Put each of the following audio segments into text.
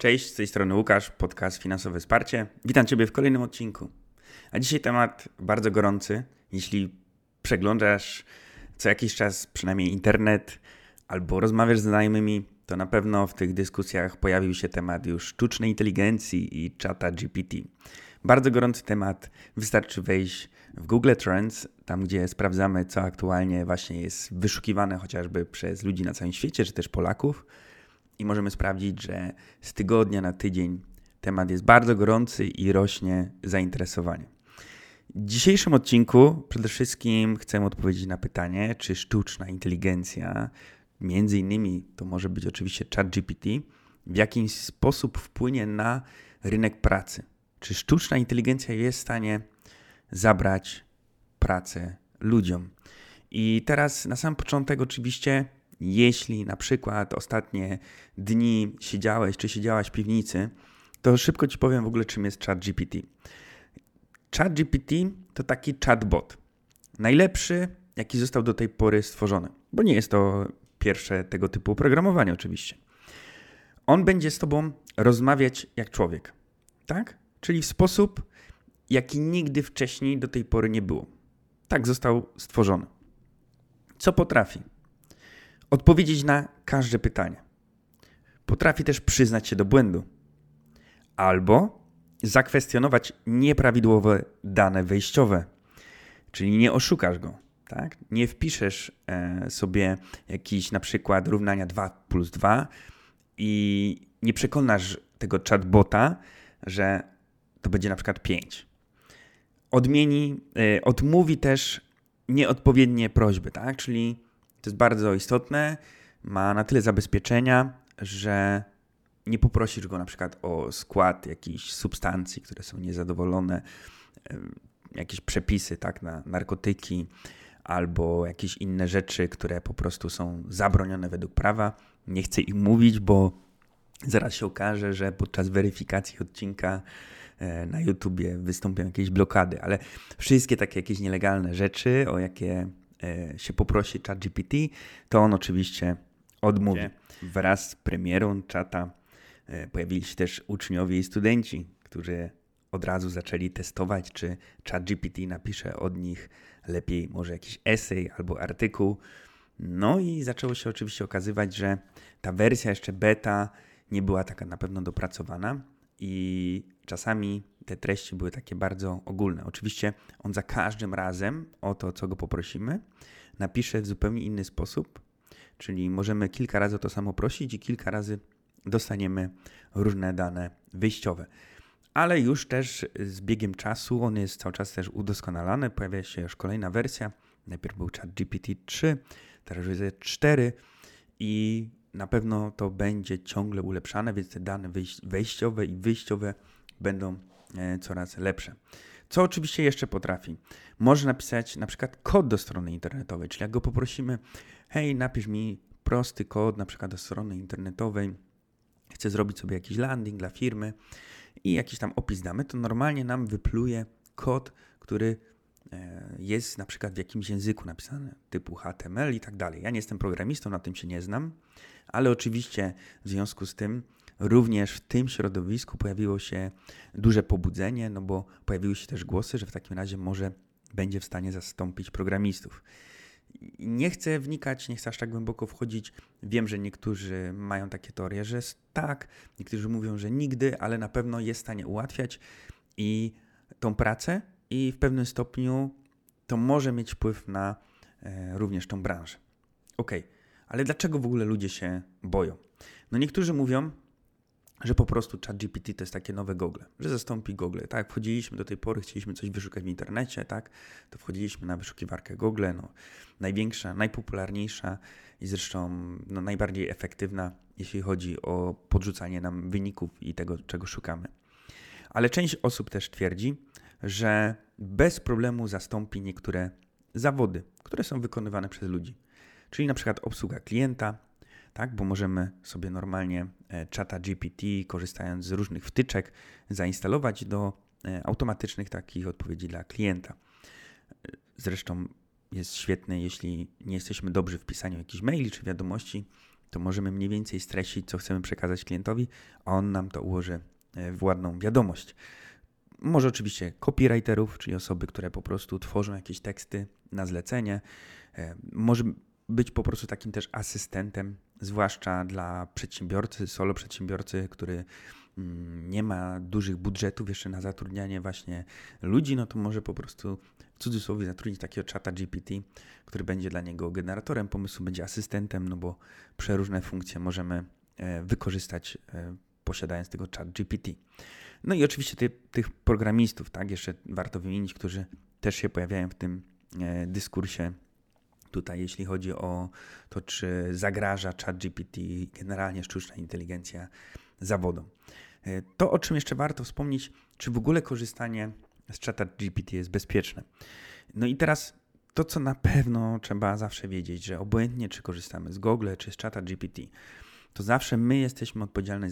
Cześć, z tej strony Łukasz, podcast Finansowe Wsparcie. Witam Ciebie w kolejnym odcinku. A dzisiaj temat bardzo gorący. Jeśli przeglądasz co jakiś czas przynajmniej internet albo rozmawiasz z znajomymi, to na pewno w tych dyskusjach pojawił się temat już sztucznej inteligencji i czata GPT. Bardzo gorący temat. Wystarczy wejść w Google Trends, tam gdzie sprawdzamy, co aktualnie właśnie jest wyszukiwane chociażby przez ludzi na całym świecie, czy też Polaków i możemy sprawdzić, że z tygodnia na tydzień temat jest bardzo gorący i rośnie zainteresowanie. W dzisiejszym odcinku przede wszystkim chcę odpowiedzieć na pytanie, czy sztuczna inteligencja, między innymi to może być oczywiście ChatGPT, w jakiś sposób wpłynie na rynek pracy. Czy sztuczna inteligencja jest w stanie zabrać pracę ludziom? I teraz na sam początek oczywiście jeśli na przykład ostatnie dni siedziałeś czy siedziałaś w piwnicy, to szybko ci powiem w ogóle, czym jest ChatGPT. ChatGPT to taki chatbot. Najlepszy, jaki został do tej pory stworzony, bo nie jest to pierwsze tego typu oprogramowanie, oczywiście. On będzie z tobą rozmawiać jak człowiek, tak? Czyli w sposób, jaki nigdy wcześniej do tej pory nie było. Tak został stworzony. Co potrafi? Odpowiedzieć na każde pytanie. Potrafi też przyznać się do błędu albo zakwestionować nieprawidłowe dane wejściowe, czyli nie oszukasz go. Tak? Nie wpiszesz e, sobie jakiś na przykład równania 2 plus 2 i nie przekonasz tego chatbota, że to będzie na przykład 5. Odmieni, e, odmówi też nieodpowiednie prośby, tak? czyli to jest bardzo istotne. Ma na tyle zabezpieczenia, że nie poprosisz go na przykład o skład jakichś substancji, które są niezadowolone, jakieś przepisy tak, na narkotyki albo jakieś inne rzeczy, które po prostu są zabronione według prawa. Nie chcę ich mówić, bo zaraz się okaże, że podczas weryfikacji odcinka e, na YouTubie wystąpią jakieś blokady, ale wszystkie takie jakieś nielegalne rzeczy, o jakie się poprosi ChatGPT, to on oczywiście odmówi. Wraz z premierą czata e, pojawili się też uczniowie i studenci, którzy od razu zaczęli testować, czy ChatGPT napisze od nich lepiej może jakiś esej albo artykuł. No i zaczęło się oczywiście okazywać, że ta wersja jeszcze beta nie była taka na pewno dopracowana i czasami te treści były takie bardzo ogólne. Oczywiście on za każdym razem o to, co go poprosimy, napisze w zupełnie inny sposób, czyli możemy kilka razy o to samo prosić i kilka razy dostaniemy różne dane wyjściowe. Ale już też z biegiem czasu on jest cały czas też udoskonalany, pojawia się już kolejna wersja. Najpierw był chat GPT-3, teraz już jest 4 i na pewno to będzie ciągle ulepszane, więc te dane wejściowe i wyjściowe będą coraz lepsze. Co oczywiście jeszcze potrafi? Może napisać na przykład kod do strony internetowej, czyli jak go poprosimy, hej, napisz mi prosty kod na przykład do strony internetowej, chcę zrobić sobie jakiś landing dla firmy i jakiś tam opis damy, to normalnie nam wypluje kod, który e, jest na przykład w jakimś języku napisany, typu HTML i tak dalej. Ja nie jestem programistą, na tym się nie znam, ale oczywiście w związku z tym również w tym środowisku pojawiło się duże pobudzenie, no bo pojawiły się też głosy, że w takim razie może będzie w stanie zastąpić programistów. Nie chcę wnikać, nie chcę aż tak głęboko wchodzić. Wiem, że niektórzy mają takie teorie, że tak, niektórzy mówią, że nigdy, ale na pewno jest w stanie ułatwiać i tą pracę i w pewnym stopniu to może mieć wpływ na e, również tą branżę. Ok, ale dlaczego w ogóle ludzie się boją? No niektórzy mówią, że po prostu ChatGPT to jest takie nowe Google, że zastąpi Google. Tak, wchodziliśmy do tej pory, chcieliśmy coś wyszukać w internecie, tak, to wchodziliśmy na wyszukiwarkę Google, no, największa, najpopularniejsza i zresztą no, najbardziej efektywna, jeśli chodzi o podrzucanie nam wyników i tego, czego szukamy. Ale część osób też twierdzi, że bez problemu zastąpi niektóre zawody, które są wykonywane przez ludzi. Czyli na przykład obsługa klienta, tak? bo możemy sobie normalnie e, czata GPT, korzystając z różnych wtyczek, zainstalować do e, automatycznych takich odpowiedzi dla klienta. Zresztą jest świetne, jeśli nie jesteśmy dobrzy w pisaniu jakichś maili czy wiadomości, to możemy mniej więcej streścić, co chcemy przekazać klientowi, a on nam to ułoży e, w ładną wiadomość. Może oczywiście copywriterów, czyli osoby, które po prostu tworzą jakieś teksty na zlecenie. Może być po prostu takim też asystentem, zwłaszcza dla przedsiębiorcy, solo przedsiębiorcy, który mm, nie ma dużych budżetów jeszcze na zatrudnianie właśnie ludzi, no to może po prostu w cudzysłowie zatrudnić takiego czata GPT, który będzie dla niego generatorem pomysłu, będzie asystentem, no bo przeróżne funkcje możemy e, wykorzystać e, posiadając tego chat GPT. No i oczywiście ty, tych programistów, tak, jeszcze warto wymienić, którzy też się pojawiają w tym e, dyskursie tutaj, jeśli chodzi o to, czy zagraża ChatGPT, generalnie sztuczna inteligencja zawodom. E, to, o czym jeszcze warto wspomnieć, czy w ogóle korzystanie z czata GPT jest bezpieczne. No i teraz to, co na pewno trzeba zawsze wiedzieć, że obojętnie czy korzystamy z Google, czy z czata GPT, to zawsze my jesteśmy odpowiedzialni,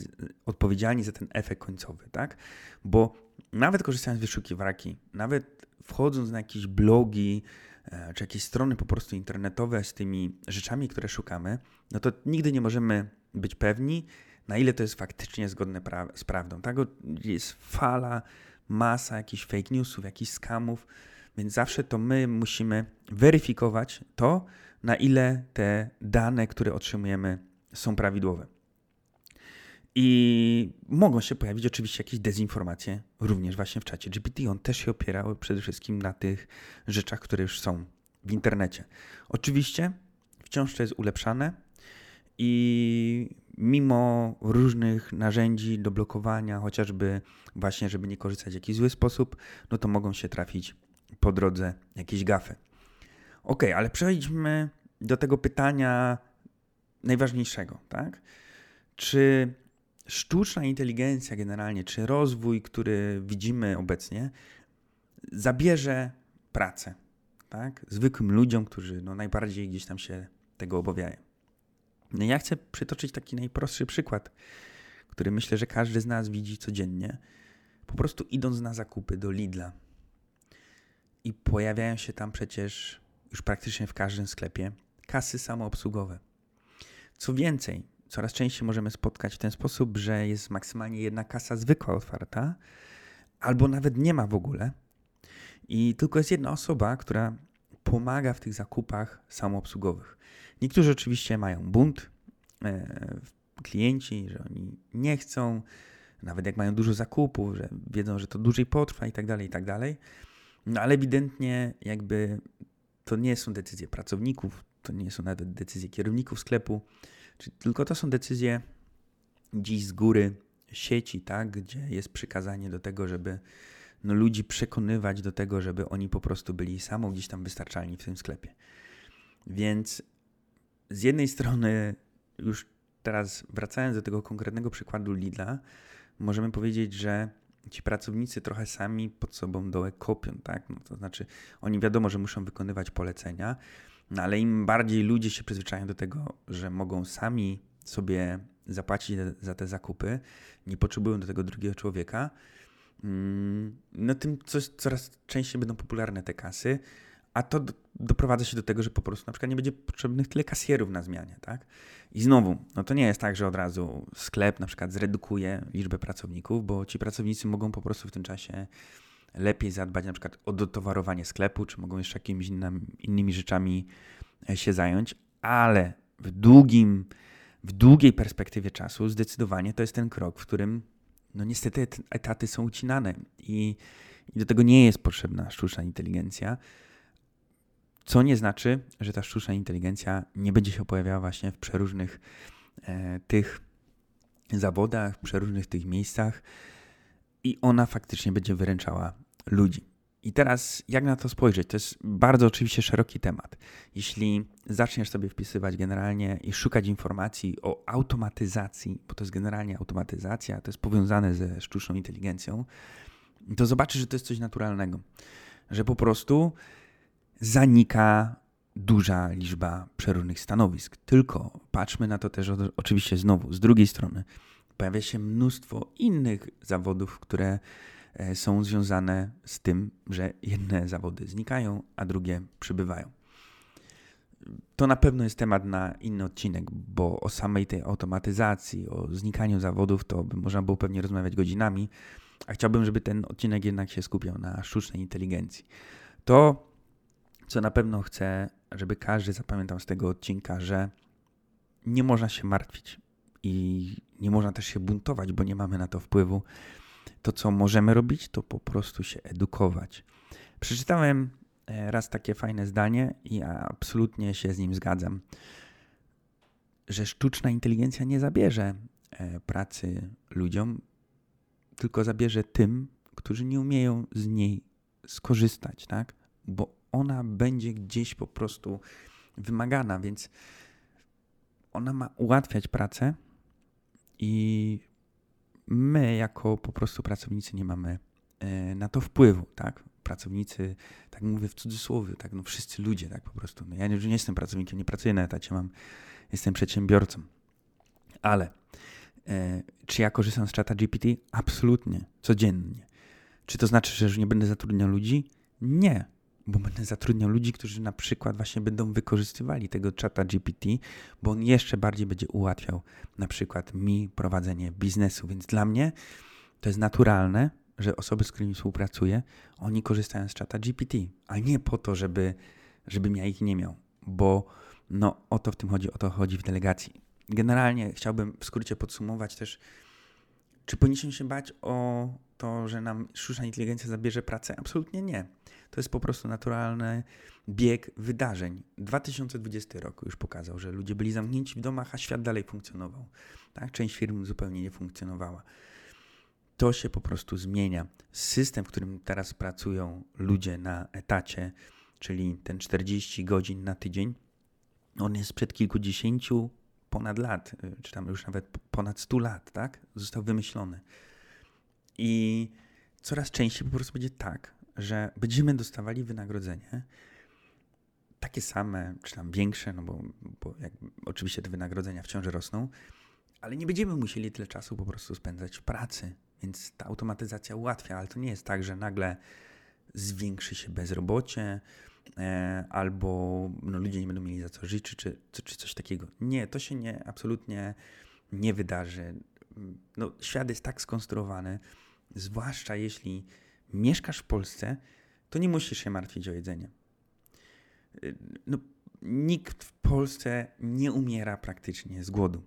odpowiedzialni za ten efekt końcowy, tak? Bo nawet korzystając z wyszukiwarki, nawet wchodząc na jakieś blogi, czy jakieś strony po prostu internetowe z tymi rzeczami, które szukamy, no to nigdy nie możemy być pewni, na ile to jest faktycznie zgodne pra z prawdą. Tak? Jest fala, masa jakichś fake newsów, jakichś skamów, więc zawsze to my musimy weryfikować to, na ile te dane, które otrzymujemy, są prawidłowe. I mogą się pojawić oczywiście jakieś dezinformacje, również właśnie w czacie GPT. On też się opierał przede wszystkim na tych rzeczach, które już są w internecie. Oczywiście wciąż to jest ulepszane i mimo różnych narzędzi do blokowania, chociażby właśnie, żeby nie korzystać w jakiś zły sposób, no to mogą się trafić po drodze jakieś gafy. Ok, ale przejdźmy do tego pytania najważniejszego, tak? Czy sztuczna inteligencja generalnie, czy rozwój, który widzimy obecnie, zabierze pracę, tak? Zwykłym ludziom, którzy no, najbardziej gdzieś tam się tego obawiają. No ja chcę przytoczyć taki najprostszy przykład, który myślę, że każdy z nas widzi codziennie. Po prostu idąc na zakupy do Lidla i pojawiają się tam przecież już praktycznie w każdym sklepie kasy samoobsługowe. Co więcej, coraz częściej możemy spotkać w ten sposób, że jest maksymalnie jedna kasa zwykła otwarta, albo nawet nie ma w ogóle. I tylko jest jedna osoba, która pomaga w tych zakupach samoobsługowych. Niektórzy oczywiście mają bunt, e, klienci, że oni nie chcą, nawet jak mają dużo zakupów, że wiedzą, że to dłużej potrwa i tak dalej, i tak dalej. No ale ewidentnie jakby to nie są decyzje pracowników, to nie są nawet decyzje kierowników sklepu, czy tylko to są decyzje dziś z góry sieci, tak, gdzie jest przykazanie do tego, żeby no, ludzi przekonywać do tego, żeby oni po prostu byli samo gdzieś tam wystarczalni w tym sklepie. Więc z jednej strony, już teraz wracając do tego konkretnego przykładu Lidla, możemy powiedzieć, że ci pracownicy trochę sami pod sobą dołek kopią, tak? No, to znaczy, oni wiadomo, że muszą wykonywać polecenia, no ale im bardziej ludzie się przyzwyczają do tego, że mogą sami sobie zapłacić za te zakupy, nie potrzebują do tego drugiego człowieka, mm, no tym coś, coraz częściej będą popularne te kasy, a to do, doprowadza się do tego, że po prostu na przykład nie będzie potrzebnych tyle kasjerów na zmianie, tak? I znowu, no to nie jest tak, że od razu sklep na przykład zredukuje liczbę pracowników, bo ci pracownicy mogą po prostu w tym czasie lepiej zadbać na przykład o dotowarowanie sklepu, czy mogą jeszcze jakimiś innymi, innymi rzeczami e, się zająć, ale w długim, w długiej perspektywie czasu zdecydowanie to jest ten krok, w którym no niestety etaty są ucinane i, i do tego nie jest potrzebna sztuczna inteligencja, co nie znaczy, że ta sztuczna inteligencja nie będzie się pojawiała właśnie w przeróżnych e, tych zawodach, w przeróżnych tych miejscach i ona faktycznie będzie wyręczała ludzi. I teraz, jak na to spojrzeć? To jest bardzo oczywiście szeroki temat. Jeśli zaczniesz sobie wpisywać generalnie i szukać informacji o automatyzacji, bo to jest generalnie automatyzacja, to jest powiązane ze sztuczną inteligencją, to zobaczysz, że to jest coś naturalnego. Że po prostu zanika duża liczba przeróżnych stanowisk. Tylko patrzmy na to też oczywiście znowu z drugiej strony. Pojawia się mnóstwo innych zawodów, które e, są związane z tym, że jedne zawody znikają, a drugie przybywają. to na pewno jest temat na inny odcinek, bo o samej tej automatyzacji, o znikaniu zawodów, to by można było pewnie rozmawiać godzinami, a chciałbym, żeby ten odcinek jednak się skupiał na sztucznej inteligencji. To, co na pewno chcę, żeby każdy zapamiętał z tego odcinka, że nie można się martwić i nie można też się buntować, bo nie mamy na to wpływu. To, co możemy robić, to po prostu się edukować. Przeczytałem e, raz takie fajne zdanie i absolutnie się z nim zgadzam, że sztuczna inteligencja nie zabierze e, pracy ludziom, tylko zabierze tym, którzy nie umieją z niej skorzystać, tak? Bo ona będzie gdzieś po prostu wymagana, więc ona ma ułatwiać pracę i my jako po prostu pracownicy nie mamy e, na to wpływu, tak? Pracownicy, tak mówię w cudzysłowie, tak, no wszyscy ludzie, tak po prostu. No ja nie, nie jestem pracownikiem, nie pracuję na etacie, mam, jestem przedsiębiorcą. Ale e, czy ja korzystam z czata GPT? Absolutnie, codziennie. Czy to znaczy, że już nie będę zatrudniał ludzi? Nie bo będę zatrudniał ludzi, którzy na przykład właśnie będą wykorzystywali tego czata GPT, bo on jeszcze bardziej będzie ułatwiał na przykład mi prowadzenie biznesu. Więc dla mnie to jest naturalne, że osoby, z którymi współpracuję, oni korzystają z czata GPT, a nie po to, żeby, żebym ja ich nie miał, bo no o to w tym chodzi, o to chodzi w delegacji. Generalnie chciałbym w skrócie podsumować też, czy powinniśmy się bać o to, że nam sztuczna inteligencja zabierze pracę? Absolutnie nie. To jest po prostu naturalny bieg wydarzeń. 2020 rok już pokazał, że ludzie byli zamknięci w domach, a świat dalej funkcjonował. Tak? Część firm zupełnie nie funkcjonowała. To się po prostu zmienia. System, w którym teraz pracują ludzie na etacie, czyli ten 40 godzin na tydzień, on jest przed kilkudziesięciu ponad lat, czy tam już nawet ponad 100 lat, tak? Został wymyślony. I coraz częściej po prostu będzie tak, że będziemy dostawali wynagrodzenie takie same, czy tam większe, no bo, bo oczywiście te wynagrodzenia wciąż rosną, ale nie będziemy musieli tyle czasu po prostu spędzać w pracy, więc ta automatyzacja ułatwia, ale to nie jest tak, że nagle zwiększy się bezrobocie, albo no, ludzie nie będą mieli za co żyć, czy, czy, czy coś takiego. Nie, to się nie, absolutnie nie wydarzy. No, świat jest tak skonstruowany, zwłaszcza jeśli mieszkasz w Polsce, to nie musisz się martwić o jedzenie. No, nikt w Polsce nie umiera praktycznie z głodu.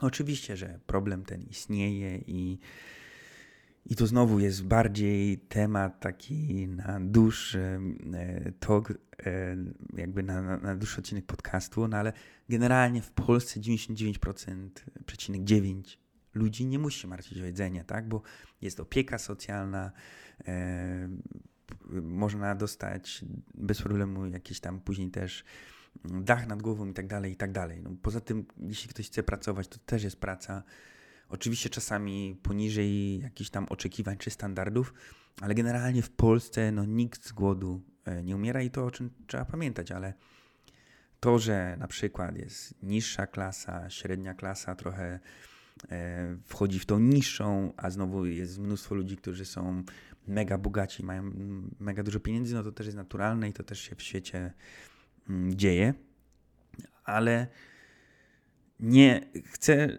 Oczywiście, że problem ten istnieje i, i to znowu jest bardziej temat taki na dłuższy e, talk, e, jakby na, na, na dłuższy odcinek podcastu, no ale generalnie w Polsce 99,9 ludzi nie musi się martwić o jedzenie, tak? bo jest opieka socjalna, e, można dostać bez problemu jakieś tam później też dach nad głową i tak dalej, i tak dalej. No, poza tym, jeśli ktoś chce pracować, to też jest praca. Oczywiście czasami poniżej jakichś tam oczekiwań czy standardów, ale generalnie w Polsce no, nikt z głodu e, nie umiera i to o czym trzeba pamiętać, ale to, że na przykład jest niższa klasa, średnia klasa, trochę E, wchodzi w tą niższą, a znowu jest mnóstwo ludzi, którzy są mega bogaci, mają mega dużo pieniędzy, no to też jest naturalne i to też się w świecie mm, dzieje. Ale nie chcę,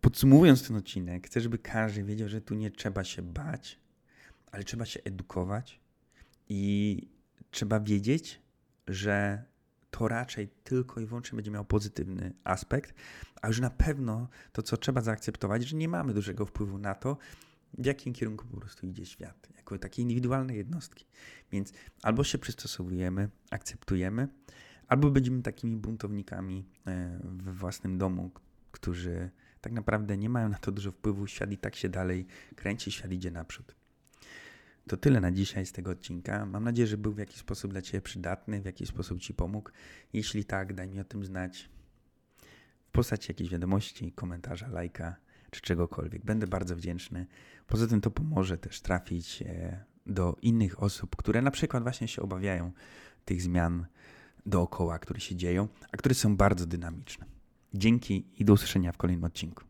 podsumowując ten odcinek, chcę, żeby każdy wiedział, że tu nie trzeba się bać, ale trzeba się edukować i trzeba wiedzieć, że to raczej tylko i wyłącznie będzie miał pozytywny aspekt, a już na pewno to, co trzeba zaakceptować, że nie mamy dużego wpływu na to, w jakim kierunku po prostu idzie świat, jako takie indywidualne jednostki. Więc albo się przystosowujemy, akceptujemy, albo będziemy takimi buntownikami we własnym domu, którzy tak naprawdę nie mają na to dużo wpływu. Świat i tak się dalej kręci, świat idzie naprzód. To tyle na dzisiaj z tego odcinka. Mam nadzieję, że był w jakiś sposób dla Ciebie przydatny, w jakiś sposób Ci pomógł. Jeśli tak, daj mi o tym znać w postaci jakiejś wiadomości, komentarza, lajka czy czegokolwiek. Będę bardzo wdzięczny. Poza tym to pomoże też trafić e, do innych osób, które na przykład właśnie się obawiają tych zmian dookoła, które się dzieją, a które są bardzo dynamiczne. Dzięki i do usłyszenia w kolejnym odcinku.